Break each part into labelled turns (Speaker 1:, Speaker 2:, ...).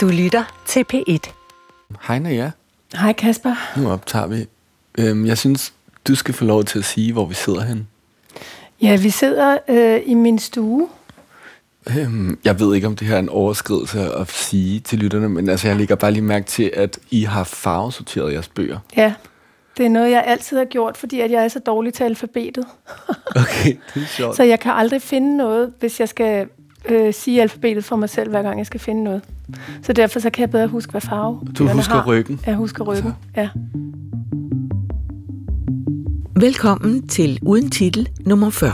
Speaker 1: Du lytter til P1.
Speaker 2: Hej Naja.
Speaker 3: Hej Kasper.
Speaker 2: Nu optager vi. Øhm, jeg synes, du skal få lov til at sige, hvor vi sidder hen.
Speaker 3: Ja, vi sidder øh, i min stue.
Speaker 2: Øhm, jeg ved ikke, om det her er en overskridelse at sige til lytterne, men altså, jeg lægger bare lige mærke til, at I har farvesorteret jeres bøger.
Speaker 3: Ja, det er noget, jeg altid har gjort, fordi at jeg er så dårlig til alfabetet.
Speaker 2: Okay, det er sjovt.
Speaker 3: Så jeg kan aldrig finde noget, hvis jeg skal øh, sige alfabetet for mig selv, hver gang jeg skal finde noget. Så derfor så kan jeg bedre huske, hvad farve
Speaker 2: Du husker
Speaker 3: har.
Speaker 2: ryggen.
Speaker 3: Jeg husker ryggen, ja.
Speaker 4: Velkommen til Uden Titel nummer 40.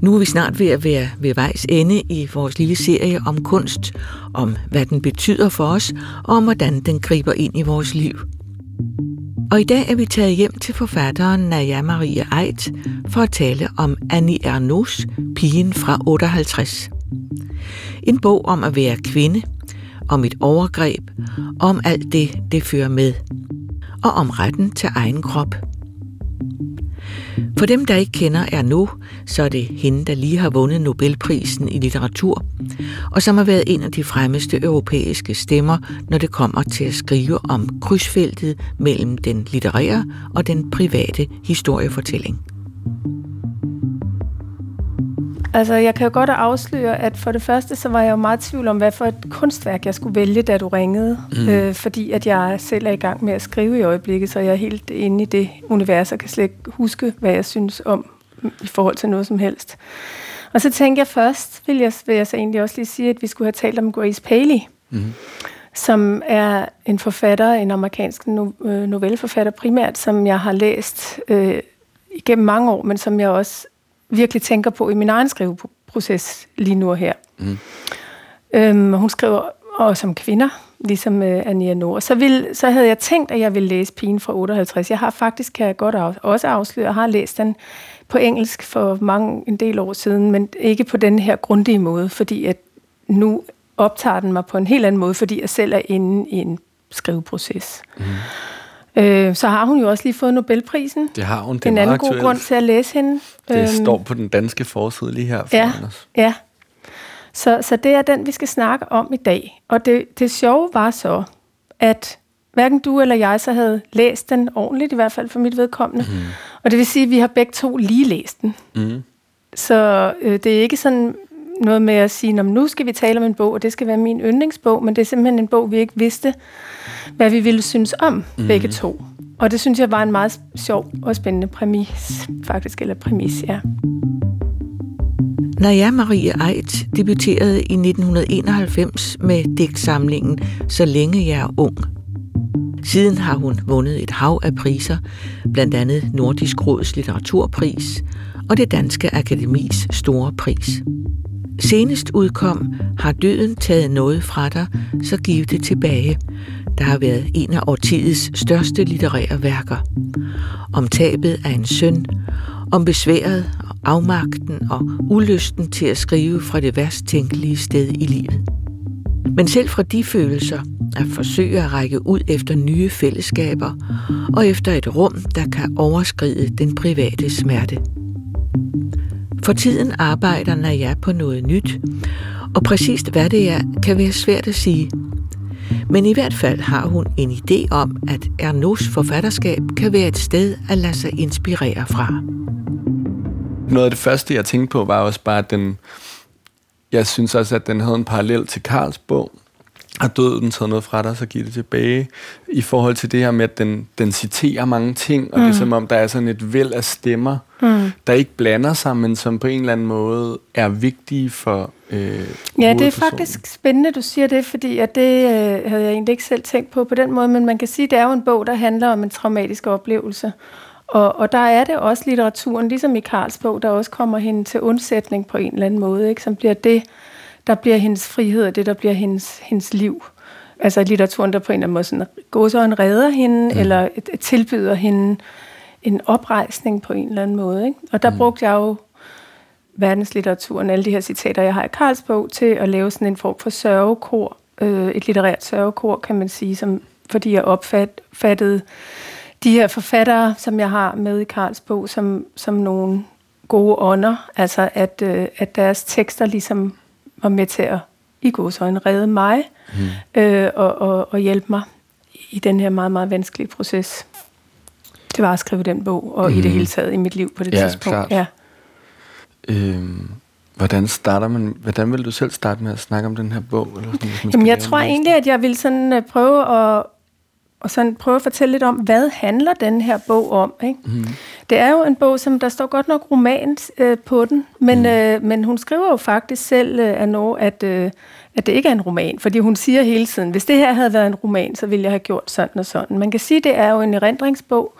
Speaker 4: Nu er vi snart ved at være ved vejs ende i vores lille serie om kunst, om hvad den betyder for os, og om hvordan den griber ind i vores liv. Og i dag er vi taget hjem til forfatteren Naja Marie Eit for at tale om Annie Ernaux Pigen fra 58. En bog om at være kvinde, om et overgreb, om alt det, det fører med, og om retten til egen krop. For dem, der ikke kender er nu, så er det hende, der lige har vundet Nobelprisen i litteratur, og som har været en af de fremmeste europæiske stemmer, når det kommer til at skrive om krydsfeltet mellem den litterære og den private historiefortælling.
Speaker 3: Altså, jeg kan jo godt afsløre, at for det første, så var jeg jo meget i tvivl om, hvad for et kunstværk, jeg skulle vælge, da du ringede. Mm. Øh, fordi at jeg selv er i gang med at skrive i øjeblikket, så jeg er helt inde i det univers, og kan slet ikke huske, hvad jeg synes om i forhold til noget som helst. Og så tænkte jeg først, vil jeg, vil jeg så egentlig også lige sige, at vi skulle have talt om Grace Paley,
Speaker 2: Mm.
Speaker 3: som er en forfatter, en amerikansk no- øh, novelleforfatter primært, som jeg har læst øh, igennem mange år, men som jeg også virkelig tænker på i min egen skriveproces lige nu og her.
Speaker 2: Mm.
Speaker 3: Øhm, hun skriver også som kvinder, ligesom øh, Anja Nord. Så, vil, så havde jeg tænkt, at jeg ville læse Pigen fra 58. Jeg har faktisk, kan jeg godt af, også afsløre, har læst den på engelsk for mange, en del år siden, men ikke på den her grundige måde, fordi at nu optager den mig på en helt anden måde, fordi jeg selv er inde i en skriveproces. Mm. Øh, så har hun jo også lige fået Nobelprisen.
Speaker 2: Det har hun. Det er
Speaker 3: en anden god
Speaker 2: aktuelt.
Speaker 3: grund til at læse hende.
Speaker 2: Det
Speaker 3: Øhm,
Speaker 2: står på den danske forside lige her foran
Speaker 3: Ja,
Speaker 2: os.
Speaker 3: ja. Så, så det er den, vi skal snakke om i dag. Og det, det sjove var så, at hverken du eller jeg så havde læst den ordentligt, i hvert fald for mit vedkommende. Mm. Og det vil sige, at vi har begge to lige læst den.
Speaker 2: Mm.
Speaker 3: Så øh, det er ikke sådan noget med at sige, "Nå, men nu skal vi tale om en bog, og det skal være min yndlingsbog, men det er simpelthen en bog, vi ikke vidste, hvad vi ville synes om, mm. begge to. Og det synes jeg var en meget sjov og spændende præmis, faktisk, eller præmis, ja.
Speaker 4: Naja Marie Eit debuterede i 1991 med digtsamlingen Så længe jeg er ung. Siden har hun vundet et hav af priser, blandt andet Nordisk Råds litteraturpris og det Danske Akademis store pris. Senest udkom Har døden taget noget fra dig, så giv det tilbage, der har været en af årtidets største litterære værker. Om tabet af en søn, om besværet afmagten og ulysten til at skrive fra det værst tænkelige sted i livet. Men selv fra de følelser at forsøge at række ud efter nye fællesskaber og efter et rum, der kan overskride den private smerte. For tiden arbejder Naja på noget nyt, og præcist hvad det er, kan være svært at sige. Men i hvert fald har hun en idé om, at Ernos forfatterskab kan være et sted at lade sig inspirere fra.
Speaker 2: Noget af det første, jeg tænkte på, var også bare, at den... Jeg synes også, at den havde en parallel til Karls bog. Har døden taget noget fra dig, så giv det tilbage. I forhold til det her med, at den, den citerer mange ting, og mm. det er som om, der er sådan et væld af stemmer, mm. der ikke blander sig, men som på en eller anden måde er vigtige for øh,
Speaker 3: Ja, det er faktisk spændende, du siger det, fordi at det øh, havde jeg egentlig ikke selv tænkt på på den måde, men man kan sige, at det er jo en bog, der handler om en traumatisk oplevelse. Og, og der er det også litteraturen, ligesom i Karls bog, der også kommer hende til undsætning på en eller anden måde, ikke? som bliver det, der bliver hendes frihed, og det, der bliver hendes, hendes liv. Altså litteraturen, der på en eller anden måde sådan, går så en redder hende, mm. eller tilbyder hende en oprejsning på en eller anden måde. Ikke? Og der mm. brugte jeg jo verdenslitteraturen, alle de her citater, jeg har i Karls bog, til at lave sådan en form for sørgekor, øh, et litterært sørgekor, kan man sige, som, fordi jeg opfattede de her forfattere, som jeg har med i Karls bog, som, som nogle gode ånder, altså at, øh, at deres tekster ligesom var med til at i godsøjne redde mig mm. øh, og, og, og hjælpe mig i den her meget, meget vanskelige proces. Det var at skrive den bog, og mm. i det mhm. hele taget i mit liv på det
Speaker 2: ja,
Speaker 3: tidspunkt. Klart. Ja,
Speaker 2: øhm, Hvordan starter man? Hvordan vil du selv starte med at snakke om den her bog? Eller
Speaker 3: sådan, hvis man Jamen, jeg tror egentlig, at jeg vil sådan uh, prøve at og sådan prøve at fortælle lidt om, hvad handler den her bog om. Ikke? Mm. Det er jo en bog, som der står godt nok roman øh, på den, men, mm. øh, men hun skriver jo faktisk selv, øh, Anno, at, øh, at det ikke er en roman, fordi hun siger hele tiden, hvis det her havde været en roman, så ville jeg have gjort sådan og sådan. Man kan sige, det er jo en erindringsbog,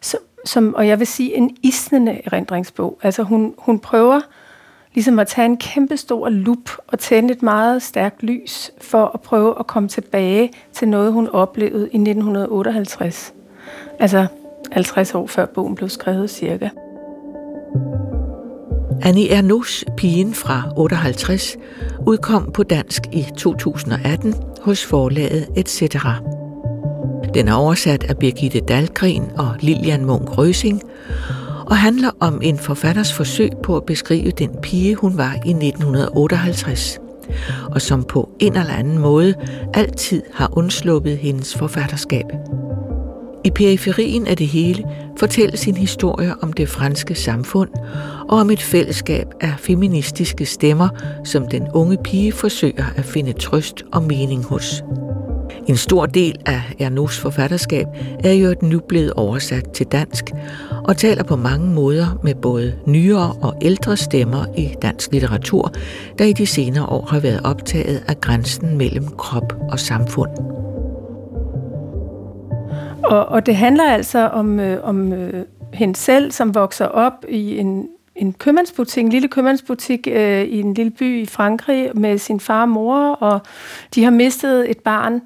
Speaker 3: som, som, og jeg vil sige en isnende erindringsbog. Altså hun, hun prøver ligesom at tage en kæmpe stor lup og tænde et meget stærkt lys for at prøve at komme tilbage til noget, hun oplevede i 1958. Altså 50 år før bogen blev skrevet cirka.
Speaker 4: Annie Ernaux, pigen fra 58, udkom på dansk i 2018 hos forlaget etc. Den er oversat af Birgitte Dahlgren og Lilian Munk Røsing, og handler om en forfatters forsøg på at beskrive den pige, hun var i 1958, og som på en eller anden måde altid har undsluppet hendes forfatterskab. I periferien af det hele fortælles sin historie om det franske samfund og om et fællesskab af feministiske stemmer, som den unge pige forsøger at finde trøst og mening hos. En stor del af Ernaux forfatterskab er jo nu blevet oversat til dansk og taler på mange måder med både nyere og ældre stemmer i dansk litteratur, der i de senere år har været optaget af grænsen mellem krop og samfund.
Speaker 3: Og, og det handler altså om, øh, om øh, hende selv, som vokser op i en, en købmandsbutik, en lille købmandsbutik øh, i en lille by i Frankrig med sin far og mor, og de har mistet et barn øh,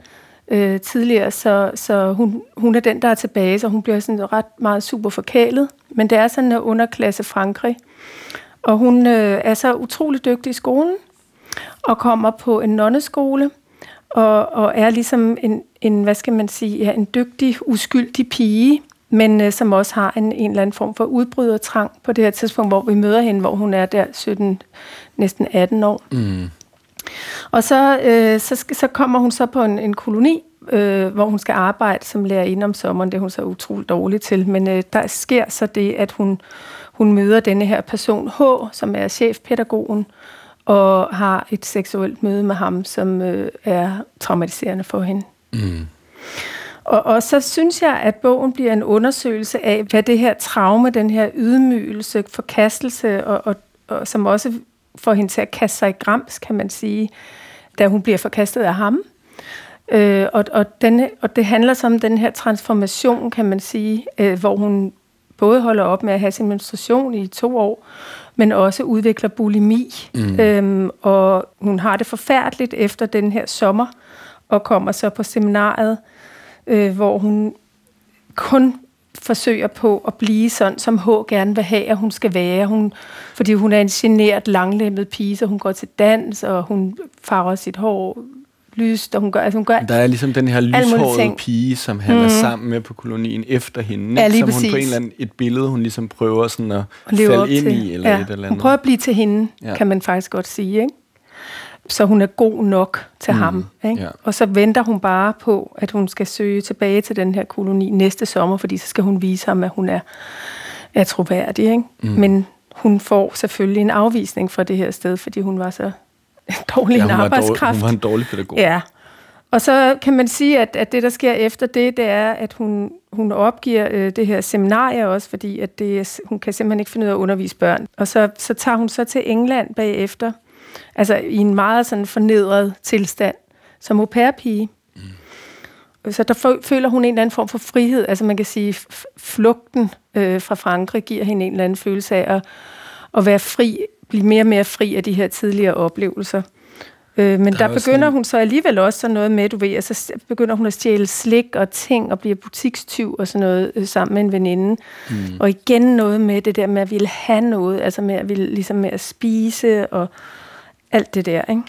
Speaker 3: Øh, tidligere, så, så hun, hun er den, der er tilbage, så hun bliver sådan ret meget super forkælet. Men det er sådan en underklasse Frankrig. Og hun øh, er så utrolig dygtig i skolen, og kommer på en nonneskole, og, og er ligesom en, en, hvad skal man sige, ja, en dygtig, uskyldig pige, men øh, som også har en, en eller anden form for udbrydertrang på det her tidspunkt, hvor vi møder hende, hvor hun er der 17, næsten 18 år. Mm. Og så, øh, så, så kommer hun så på en, en koloni, øh, hvor hun skal arbejde som lærer ind om sommeren. Det er hun så utroligt dårlig til. Men øh, der sker så det, at hun, hun møder denne her person H, som er chefpædagogen, og har et seksuelt møde med ham, som øh, er traumatiserende for hende. Mm. Og, og så synes jeg, at bogen bliver en undersøgelse af, hvad det her traume, den her ydmygelse, forkastelse, og, og, og som også får hende til at kaste sig i grams, kan man sige, da hun bliver forkastet af ham. Øh, og, og, denne, og det handler så om den her transformation, kan man sige, øh, hvor hun både holder op med at have sin menstruation i to år, men også udvikler bulimi. Mm. Øhm, og hun har det forfærdeligt efter den her sommer, og kommer så på seminaret, øh, hvor hun kun forsøger på at blive sådan, som H gerne vil have, at hun skal være. Hun, fordi hun er en generet, langlemmet pige, så hun går til dans, og hun farver sit hår lyst, og hun gør, altså hun gør
Speaker 2: Der er ligesom den her lyshårede pige, som han mm. er sammen med på kolonien efter hende, ja, som præcis. hun på en eller anden, et billede, hun ligesom prøver sådan at falde ind til. i, eller ja. et eller andet.
Speaker 3: Hun prøver at blive til hende, ja. kan man faktisk godt sige, ikke? Så hun er god nok til mm, ham. Ikke? Ja. Og så venter hun bare på, at hun skal søge tilbage til den her koloni næste sommer, fordi så skal hun vise ham, at hun er, er troværdig. Ikke? Mm. Men hun får selvfølgelig en afvisning fra det her sted, fordi hun var så dårlig ja, en arbejdskraft. Dårlig,
Speaker 2: hun var en dårlig pædagog.
Speaker 3: Ja. Og så kan man sige, at, at det, der sker efter det, det er, at hun, hun opgiver øh, det her seminarie også, fordi at det, hun kan simpelthen ikke finde ud af at undervise børn. Og så, så tager hun så til England bagefter, altså i en meget sådan fornedret tilstand, som au pair-pige. Mm. Så der føler hun en eller anden form for frihed. Altså man kan sige, flugten øh, fra Frankrig giver hende en eller anden følelse af at, at være fri, blive mere og mere fri af de her tidligere oplevelser. Øh, men der, der begynder sådan... hun så alligevel også sådan noget med, du ved, altså begynder hun at stjæle slik og ting og bliver butikstyv og sådan noget øh, sammen med en veninde. Mm. Og igen noget med det der med at ville have noget, altså med at ville, ligesom med at spise og alt det der, ikke?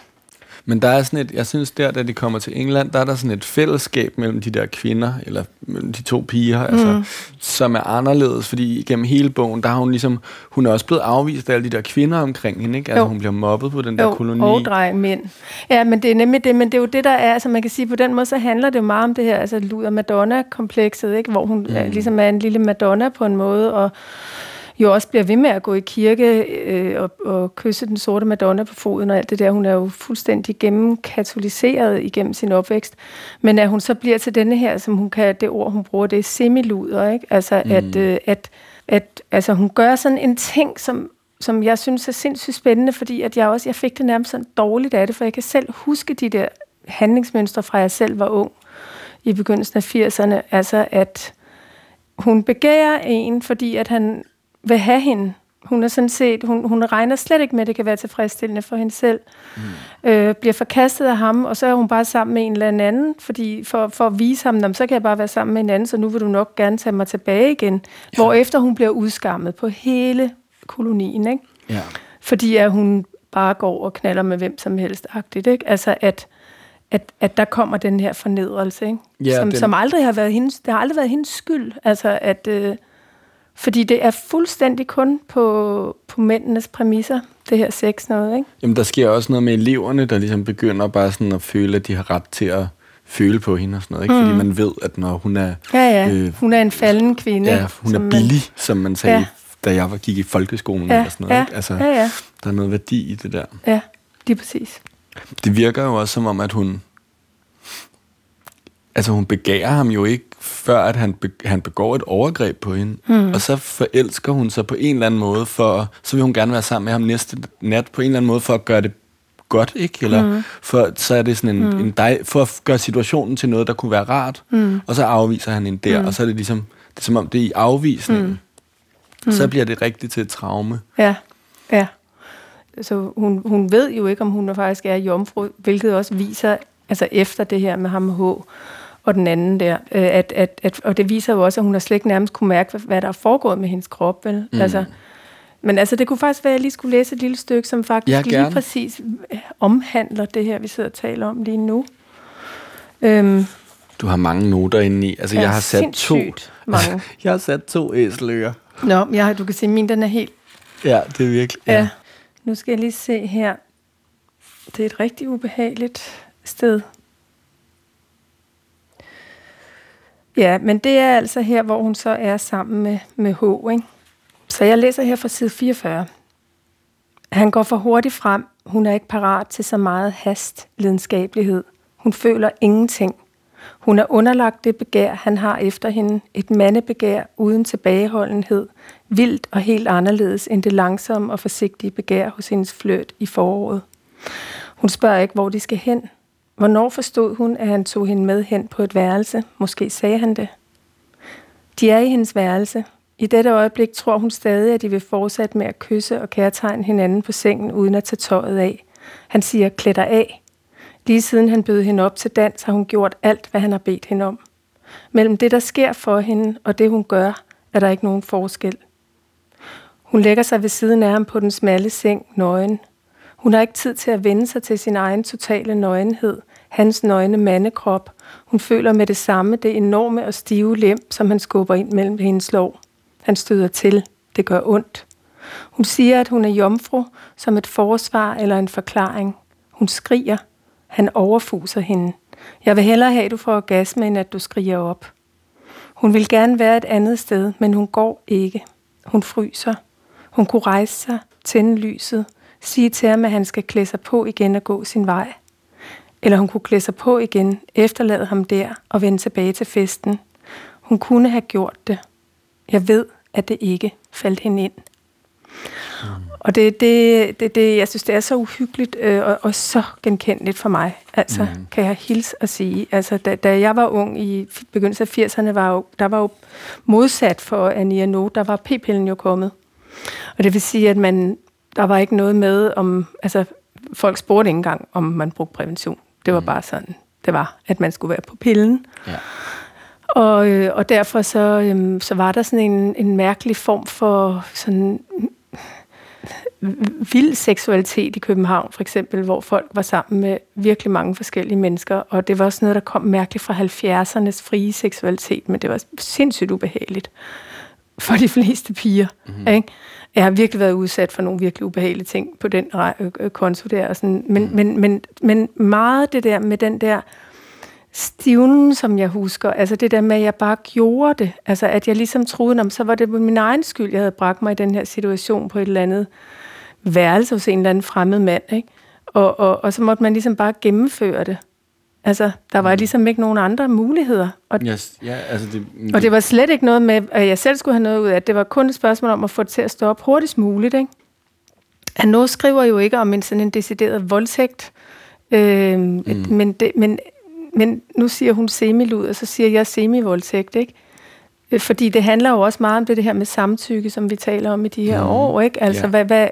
Speaker 2: Men der er sådan et, jeg synes der, da de kommer til England, der er der sådan et fællesskab mellem de der kvinder, eller mellem de to piger, mm. altså, som er anderledes, fordi gennem hele bogen, der har hun ligesom, hun er også blevet afvist af alle de der kvinder omkring hende, ikke? Altså jo. hun bliver mobbet på den der jo, koloni.
Speaker 3: og dreng mænd. Ja, men det er nemlig det, men det er jo det, der er, altså man kan sige, på den måde, så handler det jo meget om det her, altså Luder Madonna-komplekset, ikke? Hvor hun mm. er, ligesom er en lille Madonna på en måde, og jo også bliver ved med at gå i kirke øh, og, og kysse den sorte Madonna på foden og alt det der. Hun er jo fuldstændig gennemkatoliseret igennem sin opvækst. Men at hun så bliver til denne her, som hun kan, det ord, hun bruger, det er semiluder, ikke? Altså, mm. at, øh, at, at altså, hun gør sådan en ting, som, som jeg synes er sindssygt spændende, fordi at jeg også jeg fik det nærmest sådan dårligt af det, for jeg kan selv huske de der handlingsmønstre fra jeg selv var ung i begyndelsen af 80'erne. Altså, at hun begærer en, fordi at han vil have hende. Hun er sådan set, hun, hun regner slet ikke med, at det kan være tilfredsstillende for hende selv. Mm. Øh, bliver forkastet af ham, og så er hun bare sammen med en eller anden, fordi for, for at vise ham, så kan jeg bare være sammen med en anden, så nu vil du nok gerne tage mig tilbage igen. Ja. Hvorefter hun bliver udskammet på hele kolonien, ikke? Ja. Fordi at hun bare går og knaller med hvem som helst agtigt, ikke? Altså at, at, at der kommer den her fornedrelse, ikke? Ja, som, den... som aldrig har været hendes, det har aldrig været hendes skyld, altså at... Øh, fordi det er fuldstændig kun på, på mændenes præmisser, det her sex noget, ikke?
Speaker 2: Jamen, der sker også noget med eleverne, der ligesom begynder bare sådan at føle, at de har ret til at føle på hende og sådan noget, ikke? Mm. Fordi man ved, at når hun er...
Speaker 3: Ja, ja. Øh, hun er en falden kvinde.
Speaker 2: Ja, hun er billig, man, som man sagde, ja. da jeg var, gik i folkeskolen ja, eller sådan noget,
Speaker 3: ja,
Speaker 2: ikke? Altså,
Speaker 3: ja, ja.
Speaker 2: der er noget værdi i det der.
Speaker 3: Ja, lige præcis.
Speaker 2: Det virker jo også som om, at hun... Altså, hun begærer ham jo ikke før at han, be, han begår et overgreb på hende. Mm. Og så forelsker hun sig på en eller anden måde, for så vil hun gerne være sammen med ham næste nat på en eller anden måde, for at gøre det godt, ikke? Eller mm. for, så er det sådan en, mm. en dej, for at gøre situationen til noget, der kunne være rart, mm. og så afviser han en der, mm. og så er det ligesom, det er som om det er i afvisningen, mm. Mm. så bliver det rigtigt til et traume.
Speaker 3: Ja, ja. Så hun, hun ved jo ikke, om hun faktisk er jomfru, hvilket også viser, altså efter det her med ham H, og den anden der. Øh, at, at, at, og det viser jo også, at hun har slet ikke nærmest kunne mærke, hvad der er foregået med hendes krop. Vel? Mm. Altså, men altså, det kunne faktisk være, at jeg lige skulle læse et lille stykke, som faktisk ja, lige præcis øh, omhandler det her, vi sidder og taler om lige nu. Øhm,
Speaker 2: du har mange noter inde i. Altså, ja, jeg har sat to.
Speaker 3: Mange.
Speaker 2: jeg har sat to æseløer.
Speaker 3: Nå, jeg, du kan se, min den er helt...
Speaker 2: Ja, det er virkelig... Ja. ja.
Speaker 3: Nu skal jeg lige se her. Det er et rigtig ubehageligt sted. Ja, men det er altså her, hvor hun så er sammen med, med H. Ikke? Så jeg læser her fra side 44. Han går for hurtigt frem. Hun er ikke parat til så meget hast, lidenskabelighed. Hun føler ingenting. Hun er underlagt det begær, han har efter hende. Et mandebegær uden tilbageholdenhed. Vildt og helt anderledes end det langsomme og forsigtige begær hos hendes fløt i foråret. Hun spørger ikke, hvor de skal hen. Hvornår forstod hun, at han tog hende med hen på et værelse? Måske sagde han det. De er i hendes værelse. I dette øjeblik tror hun stadig, at de vil fortsætte med at kysse og kærtegne hinanden på sengen, uden at tage tøjet af. Han siger, klæder af. Lige siden han bød hende op til dans, har hun gjort alt, hvad han har bedt hende om. Mellem det, der sker for hende, og det, hun gør, er der ikke nogen forskel. Hun lægger sig ved siden af ham på den smalle seng, nøgen. Hun har ikke tid til at vende sig til sin egen totale nøgenhed, hans nøgne mandekrop. Hun føler med det samme det enorme og stive lem, som han skubber ind mellem hendes lår. Han støder til. Det gør ondt. Hun siger, at hun er jomfru, som et forsvar eller en forklaring. Hun skriger. Han overfuser hende. Jeg vil hellere have, at du får orgasme, end at du skriger op. Hun vil gerne være et andet sted, men hun går ikke. Hun fryser. Hun kunne rejse sig, tænde lyset, sige til ham, at han skal klæde sig på igen og gå sin vej. Eller hun kunne klæde sig på igen, efterlade ham der og vende tilbage til festen. Hun kunne have gjort det. Jeg ved, at det ikke faldt hende ind. Mm. Og det, det, det, det, jeg synes, det er så uhyggeligt øh, og, og så genkendeligt for mig. Altså, mm. kan jeg hilse at sige. Altså, da, da jeg var ung i begyndelsen af 80'erne, var jo, der var jo modsat for Ania No, der var p-pillen jo kommet. Og det vil sige, at man, der var ikke noget med om, altså folk spurgte ikke engang, om man brugte prævention. Det var mm. bare sådan, det var, at man skulle være på pillen. Ja. Og, øh, og derfor så, øhm, så var der sådan en, en mærkelig form for sådan vild seksualitet i København, for eksempel, hvor folk var sammen med virkelig mange forskellige mennesker, og det var også noget, der kom mærkeligt fra 70'ernes frie seksualitet, men det var sindssygt ubehageligt for de fleste piger. Mm-hmm. Ikke? Jeg har virkelig været udsat for nogle virkelig ubehagelige ting på den konto der. Og sådan. Men, mm. men, men, men meget det der med den der stivnen, som jeg husker, altså det der med, at jeg bare gjorde det, altså at jeg ligesom troede, om så var det på min egen skyld, jeg havde bragt mig i den her situation på et eller andet værelse hos en eller anden fremmed mand, ikke? Og, og, og så måtte man ligesom bare gennemføre det. Altså, der var mm. ligesom ikke nogen andre muligheder. Og,
Speaker 2: yes, ja, altså det,
Speaker 3: og det var slet ikke noget med, at jeg selv skulle have noget ud af det. var kun et spørgsmål om at få det til at stå op hurtigst muligt. Ikke? Han nu skriver jo ikke om en sådan en decideret voldtægt, øh, mm. men, det, men, men nu siger hun semilud, og så siger jeg semi-voldtægt, ikke? Øh, fordi det handler jo også meget om det, det her med samtykke, som vi taler om i de her mm. år, ikke? Altså, ja. hvad, hvad,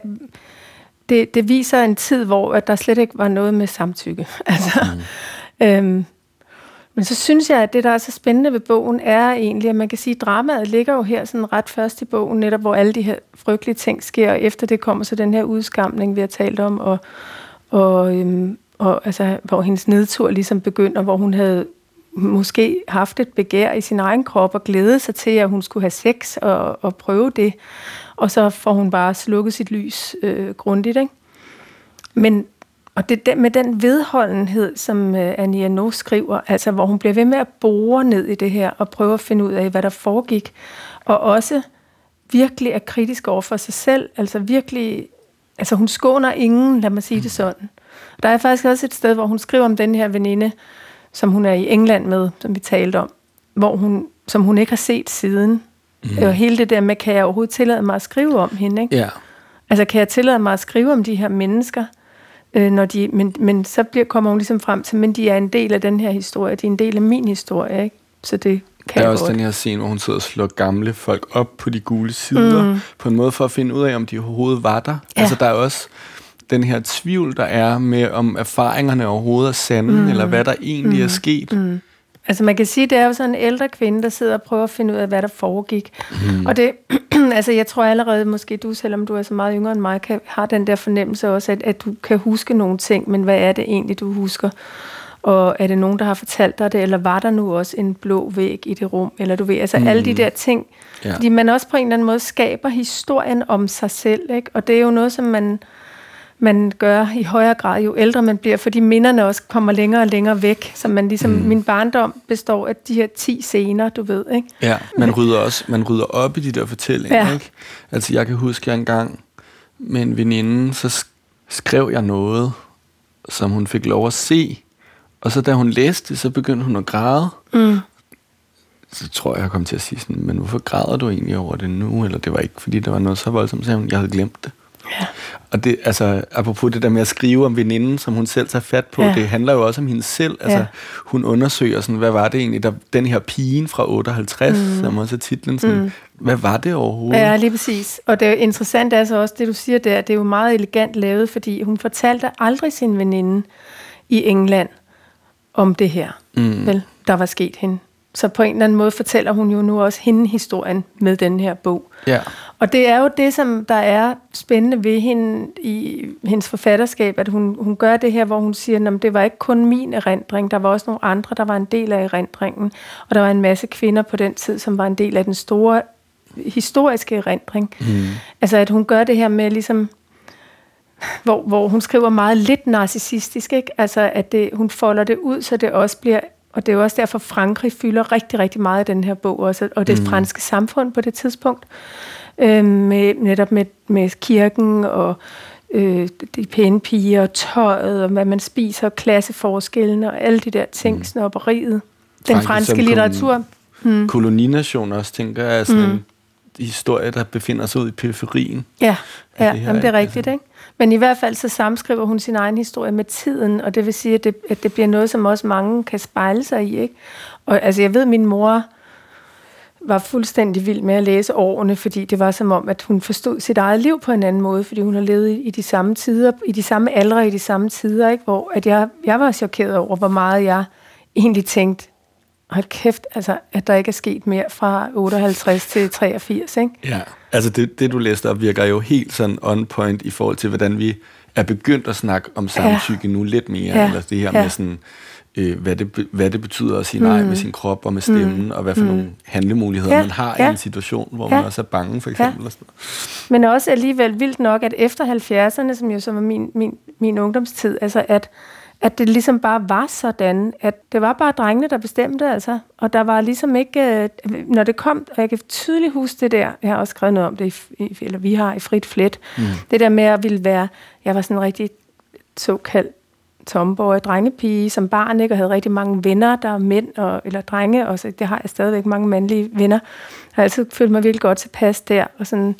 Speaker 3: det, det viser en tid, hvor at der slet ikke var noget med samtykke. Altså, mm. Øhm, men så synes jeg, at det, der er så spændende ved bogen, er egentlig, at man kan sige, at dramaet ligger jo her sådan ret først i bogen, netop hvor alle de her frygtelige ting sker, og efter det kommer så den her udskamning, vi har talt om, og, og, øhm, og altså, hvor hendes nedtur ligesom begynder, hvor hun havde måske haft et begær i sin egen krop og glædet sig til, at hun skulle have sex og, og prøve det. Og så får hun bare slukket sit lys øh, grundigt. Ikke? Men og det er med den vedholdenhed, som uh, Anja No skriver, altså hvor hun bliver ved med at bore ned i det her og prøve at finde ud af, hvad der foregik, og også virkelig er kritisk over for sig selv, altså virkelig, altså hun skåner ingen, lad mig sige det sådan. Der er faktisk også et sted, hvor hun skriver om den her veninde, som hun er i England med, som vi talte om, hvor hun, som hun ikke har set siden. Mm. Og hele det der med, kan jeg overhovedet tillade mig at skrive om hende? Ikke?
Speaker 2: Ja.
Speaker 3: Altså, kan jeg tillade mig at skrive om de her mennesker? Øh, når de, men, men så bliver, kommer hun ligesom frem til, men de er en del af den her historie, de er en del af min historie, ikke? Så det kan
Speaker 2: Der er også godt. den her scene, hvor hun sidder og slår gamle folk op på de gule sider, mm. på en måde for at finde ud af, om de overhovedet var der. Ja. Altså der er også den her tvivl, der er med, om erfaringerne overhovedet er sande, mm. eller hvad der egentlig mm. er sket. Mm.
Speaker 3: Altså man kan sige, det er jo sådan en ældre kvinde, der sidder og prøver at finde ud af, hvad der foregik. Mm. Og det, altså jeg tror allerede, måske du, selvom du er så meget yngre end mig, kan, har den der fornemmelse også, at, at du kan huske nogle ting, men hvad er det egentlig, du husker? Og er det nogen, der har fortalt dig det, eller var der nu også en blå væg i det rum? Eller du ved, altså mm. alle de der ting. Ja. Fordi man også på en eller anden måde skaber historien om sig selv, ikke? Og det er jo noget, som man man gør i højere grad, jo ældre man bliver, fordi minderne også kommer længere og længere væk. Så man ligesom, mm. min barndom består af de her 10 scener, du ved, ikke?
Speaker 2: Ja, man rydder også man rydder op i de der fortællinger, ja. ikke? Altså, jeg kan huske, jeg engang med en veninde, så skrev jeg noget, som hun fik lov at se. Og så da hun læste det, så begyndte hun at græde. Mm. Så tror jeg, jeg kom til at sige sådan, men hvorfor græder du egentlig over det nu? Eller det var ikke, fordi der var noget så voldsomt, så jeg havde glemt det. Ja. Og det, altså, apropos det der med at skrive om veninden, som hun selv tager fat på, ja. det handler jo også om hende selv. Altså, ja. hun undersøger sådan, hvad var det egentlig, der, den her pigen fra 58, mm. som også er titlen, sådan, mm. hvad var det overhovedet?
Speaker 3: Ja, lige præcis. Og det er interessant altså også, det du siger der, det er jo meget elegant lavet, fordi hun fortalte aldrig sin veninde i England om det her, mm. vel, der var sket hende. Så på en eller anden måde fortæller hun jo nu også hende historien med den her bog.
Speaker 2: Ja.
Speaker 3: Og det er jo det, som der er spændende ved hende i hendes forfatterskab, at hun, hun gør det her, hvor hun siger, at det var ikke kun min erindring, der var også nogle andre, der var en del af erindringen. Og der var en masse kvinder på den tid, som var en del af den store historiske erindring. Mm. Altså at hun gør det her med ligesom hvor, hvor hun skriver meget lidt narcissistisk, ikke? Altså, at det, hun folder det ud, så det også bliver og det er jo også derfor, Frankrig fylder rigtig, rigtig meget i den her bog også, og det mm. franske samfund på det tidspunkt, øh, med, netop med, med kirken og øh, de pæne piger og tøjet, og hvad man spiser, og klasseforskellene og alle de der ting, mm. snopperiet. Den Frankrig franske litteratur.
Speaker 2: Hmm. Kolonination også, tænker jeg, er sådan mm. en historie, der befinder sig ud i periferien.
Speaker 3: Ja, ja det, her, jamen, det er rigtigt, altså. ikke? Men i hvert fald så samskriver hun sin egen historie med tiden, og det vil sige, at det, at det bliver noget, som også mange kan spejle sig i. Ikke? Og altså, jeg ved, at min mor var fuldstændig vild med at læse årene, fordi det var som om, at hun forstod sit eget liv på en anden måde, fordi hun har levet i, i de samme tider, i de samme aldre, i de samme tider, ikke? hvor at jeg, jeg var chokeret over, hvor meget jeg egentlig tænkte, hold kæft, altså, at der ikke er sket mere fra 58 til 83. Ikke?
Speaker 2: Ja. Altså det, det, du læste op, virker jo helt sådan on point i forhold til, hvordan vi er begyndt at snakke om samtykke ja. nu lidt mere, ja. eller det her ja. med sådan, øh, hvad, det, hvad det betyder at sige mm. nej med sin krop og med stemmen, mm. og hvad for mm. nogle handlemuligheder ja. man har ja. i en situation, hvor ja. man også er bange, for eksempel. Ja. sådan
Speaker 3: Men også alligevel vildt nok, at efter 70'erne, som jo så var min, min, min ungdomstid, altså at at det ligesom bare var sådan, at det var bare drengene, der bestemte, altså. Og der var ligesom ikke, øh, når det kom, og jeg kan tydeligt huske det der, jeg har også skrevet noget om det, i, eller vi har i Frit Flet, mm. det der med at ville være, jeg var sådan en rigtig såkaldt tomboy, drengepige som barn, ikke, og havde rigtig mange venner, der er mænd og, eller drenge, og så det har jeg stadigvæk mange mandlige venner. Jeg har altid følt mig virkelig godt tilpas der, og sådan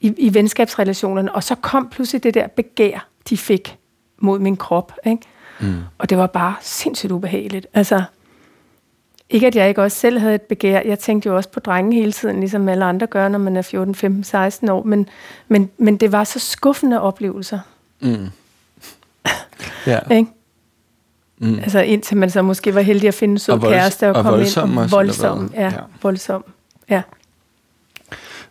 Speaker 3: i, i venskabsrelationerne. Og så kom pludselig det der begær, de fik mod min krop, ikke? Mm. Og det var bare sindssygt ubehageligt. Altså, ikke at jeg ikke også selv havde et begær. Jeg tænkte jo også på drenge hele tiden, ligesom alle andre gør, når man er 14, 15, 16 år. Men, men, men det var så skuffende oplevelser. Mm. ja. ikke? Mm. Altså indtil man så måske var heldig at finde så kæreste og, og komme ind. Og voldsom, ja, ja. voldsom. Ja.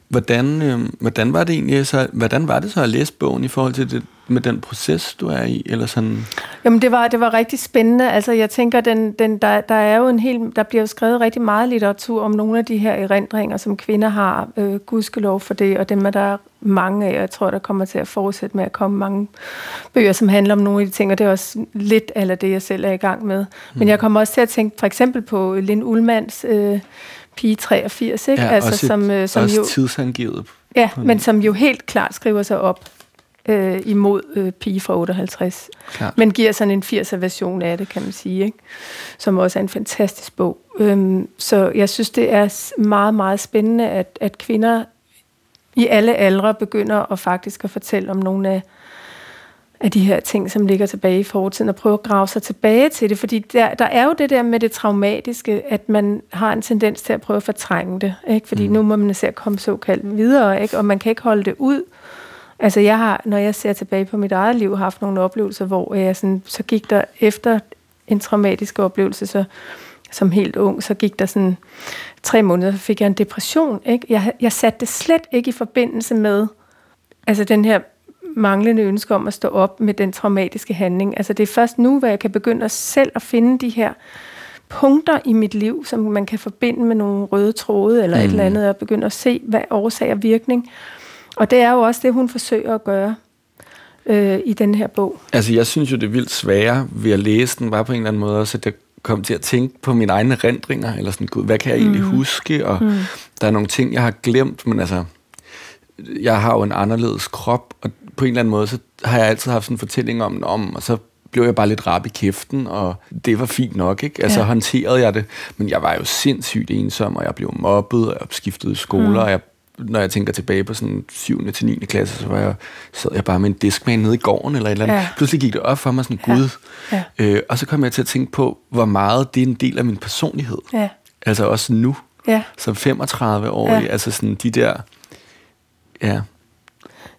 Speaker 2: Hvordan, øh, hvordan var det egentlig så, hvordan var det så at læse bogen i forhold til det, med den proces, du er i? Eller sådan?
Speaker 3: Jamen, det var, det var rigtig spændende. Altså, jeg tænker, den, den, der, der er jo en hel, der bliver jo skrevet rigtig meget litteratur om nogle af de her erindringer, som kvinder har. Øh, gudskelov for det, og dem er der mange af. Jeg tror, der kommer til at fortsætte med at komme mange bøger, som handler om nogle af de ting, og det er også lidt af det, jeg selv er i gang med. Men mm. jeg kommer også til at tænke for eksempel på Lind Ullmanns øh, Pige 83, ikke?
Speaker 2: Ja, altså, også, som, øh, som også jo, tidsangivet.
Speaker 3: Ja, men som jo helt klart skriver sig op øh, imod øh, Pige fra 58. Klart. Men giver sådan en 80'er version af det, kan man sige, ikke? som også er en fantastisk bog. Øhm, så jeg synes, det er meget, meget spændende, at, at kvinder i alle aldre begynder at faktisk at fortælle om nogle af af de her ting, som ligger tilbage i fortiden, og prøve at grave sig tilbage til det. Fordi der, der er jo det der med det traumatiske, at man har en tendens til at prøve at fortrænge det. Ikke? Fordi mm. nu må man se at komme såkaldt videre, ikke? og man kan ikke holde det ud. Altså jeg har, når jeg ser tilbage på mit eget liv, haft nogle oplevelser, hvor jeg sådan, så gik der efter en traumatisk oplevelse, så som helt ung, så gik der sådan tre måneder, så fik jeg en depression. Ikke? Jeg, jeg satte det slet ikke i forbindelse med altså den her manglende ønske om at stå op med den traumatiske handling. Altså det er først nu, hvor jeg kan begynde at selv at finde de her punkter i mit liv, som man kan forbinde med nogle røde tråde eller mm. et eller andet, og begynde at se, hvad årsag og virkning. Og det er jo også det, hun forsøger at gøre øh, i den her bog.
Speaker 2: Altså jeg synes jo, det er vildt svære ved at læse den, bare på en eller anden måde, også at jeg kom til at tænke på mine egne rendringer, eller sådan, gud, hvad kan jeg egentlig mm. huske, og mm. der er nogle ting, jeg har glemt, men altså, jeg har jo en anderledes krop, og på en eller anden måde, så har jeg altid haft sådan en fortælling om, om og så blev jeg bare lidt rap i kæften, og det var fint nok, ikke? Altså ja. håndterede jeg det, men jeg var jo sindssygt ensom, og jeg blev mobbet, og jeg skiftede skoler, mm. og jeg når jeg tænker tilbage på sådan 7. til 9. klasse, så var jeg, sad jeg bare med en diskman nede i gården eller et eller andet. Ja. Pludselig gik det op for mig sådan, gud. Ja. Ja. Øh, og så kom jeg til at tænke på, hvor meget det er en del af min personlighed. Ja. Altså også nu, ja. som 35 år, ja. altså sådan de der, ja,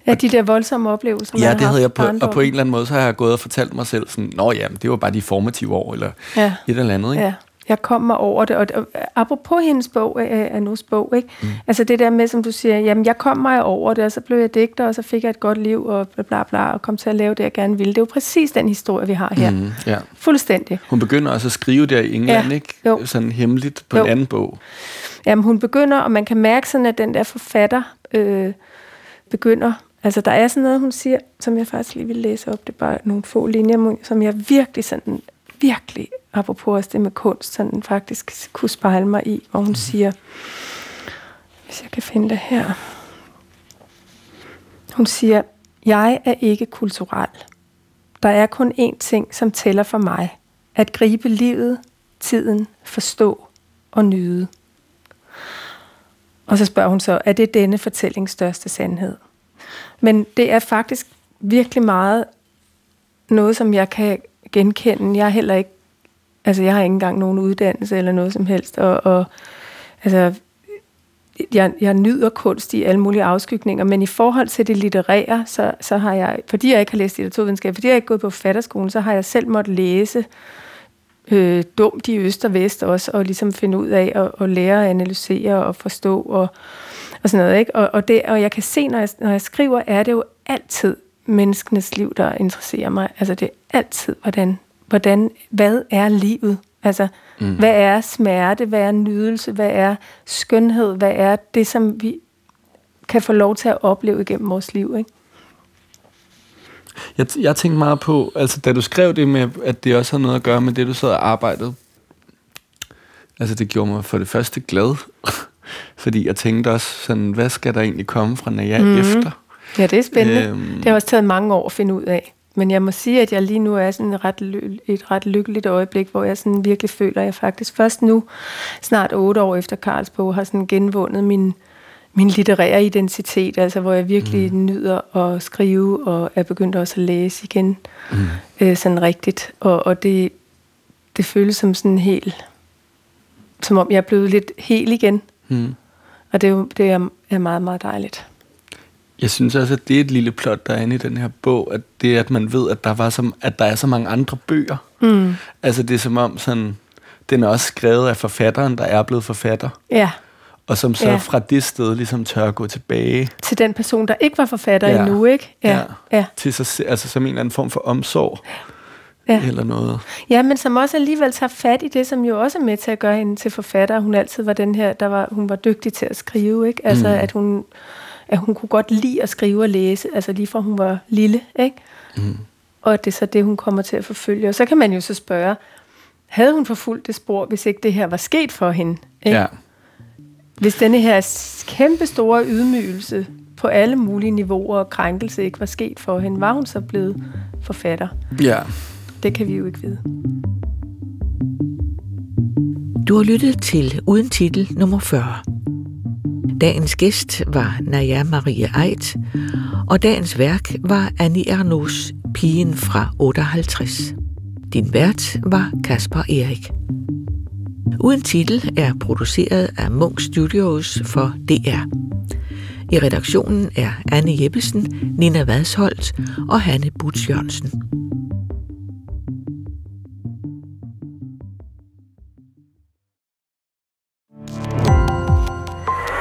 Speaker 3: Ja, de der voldsomme oplevelser,
Speaker 2: Ja, det havde jeg på, og på en eller anden måde, så har jeg gået og fortalt mig selv sådan, nå ja, det var bare de formative år, eller ja. et eller andet, ikke?
Speaker 3: Ja. Jeg kom mig over det, og, og apropos hendes bog, Anus bog, ikke? Mm. altså det der med, som du siger, jamen jeg kom mig over det, og så blev jeg digter, og så fik jeg et godt liv, og bla bla bla, og kom til at lave det, jeg gerne ville. Det er jo præcis den historie, vi har her. Mm, ja. Fuldstændig.
Speaker 2: Hun begynder også at skrive der i England, ja, ikke? Jo. Sådan hemmeligt på jo. en anden bog.
Speaker 3: Jamen hun begynder, og man kan mærke sådan, at den der forfatter øh, begynder Altså, der er sådan noget, hun siger, som jeg faktisk lige vil læse op. Det er bare nogle få linjer, som jeg virkelig sådan, virkelig, apropos også det med kunst, sådan faktisk kunne spejle mig i, hvor hun mm. siger, hvis jeg kan finde det her. Hun siger, jeg er ikke kulturel. Der er kun én ting, som tæller for mig. At gribe livet, tiden, forstå og nyde. Og så spørger hun så, er det denne fortællings største sandhed? Men det er faktisk virkelig meget noget, som jeg kan genkende. Jeg er heller ikke, altså jeg har ikke engang nogen uddannelse eller noget som helst, og, og altså, jeg, jeg nyder kunst i alle mulige afskygninger, men i forhold til det litterære, så, så har jeg, fordi jeg ikke har læst litteraturvidenskab, fordi jeg ikke er gået på fatterskolen, så har jeg selv måttet læse øh, dumt i øst og vest også, og ligesom finde ud af at, at lære at analysere og forstå og og sådan noget. Ikke? Og, og, det, og jeg kan se, når jeg, når jeg skriver, er det jo altid menneskenes liv, der interesserer mig. Altså det er altid, hvordan, hvordan hvad er livet? Altså, mm. hvad er smerte? Hvad er nydelse? Hvad er skønhed? Hvad er det, som vi kan få lov til at opleve igennem vores liv, ikke?
Speaker 2: Jeg, jeg tænkte meget på, altså da du skrev det med, at det også har noget at gøre med det, du sad og arbejdede. Altså det gjorde mig for det første glad, fordi jeg tænkte også sådan, hvad skal der egentlig komme fra Naja mm. efter?
Speaker 3: Ja, det er spændende. Øhm, det har også taget mange år at finde ud af. Men jeg må sige, at jeg lige nu er sådan et ret, et ret lykkeligt øjeblik, hvor jeg sådan virkelig føler, at jeg faktisk først nu, snart otte år efter Karlsbog, har sådan genvundet min, min litterære identitet, altså hvor jeg virkelig mm. nyder at skrive, og er begyndt også at læse igen, mm. øh, sådan rigtigt. Og, og det, det føles som sådan helt, som om jeg er blevet lidt hel igen. Mm. Og det, er jo, det er, er meget, meget dejligt.
Speaker 2: Jeg synes også, at det er et lille plot, der er inde i den her bog, at det er, at man ved, at der, var så, at der er så mange andre bøger. Mm. Altså det er som om, sådan, den er også skrevet af forfatteren, der er blevet forfatter.
Speaker 3: Ja.
Speaker 2: Og som så ja. fra det sted ligesom tør at gå tilbage.
Speaker 3: Til den person, der ikke var forfatter ja. endnu, ikke?
Speaker 2: Ja. ja. Til sig, altså som en eller anden form for omsorg. Ja. Eller noget.
Speaker 3: Ja, men som også alligevel tager fat i det, som jo også er med til at gøre hende til forfatter. Hun altid var den her, der var, hun var dygtig til at skrive, ikke? Altså, mm. at hun at hun kunne godt lide at skrive og læse, altså lige fra hun var lille, ikke? Mm. Og at det er så det, hun kommer til at forfølge. Og så kan man jo så spørge, havde hun forfulgt det spor, hvis ikke det her var sket for hende? Ikke? Ja. Hvis denne her kæmpe store ydmygelse på alle mulige niveauer og krænkelse ikke var sket for hende, var hun så blevet forfatter?
Speaker 2: Ja.
Speaker 3: Det kan vi jo ikke vide.
Speaker 4: Du har lyttet til Uden Titel nummer 40. Dagens gæst var Naja Marie Eit, og dagens værk var Annie Ernaux Pigen fra 58. Din vært var Kasper Erik. Uden titel er produceret af Munk Studios for DR. I redaktionen er Anne Jeppesen, Nina Vadsholt og Hanne Butz Jørgensen.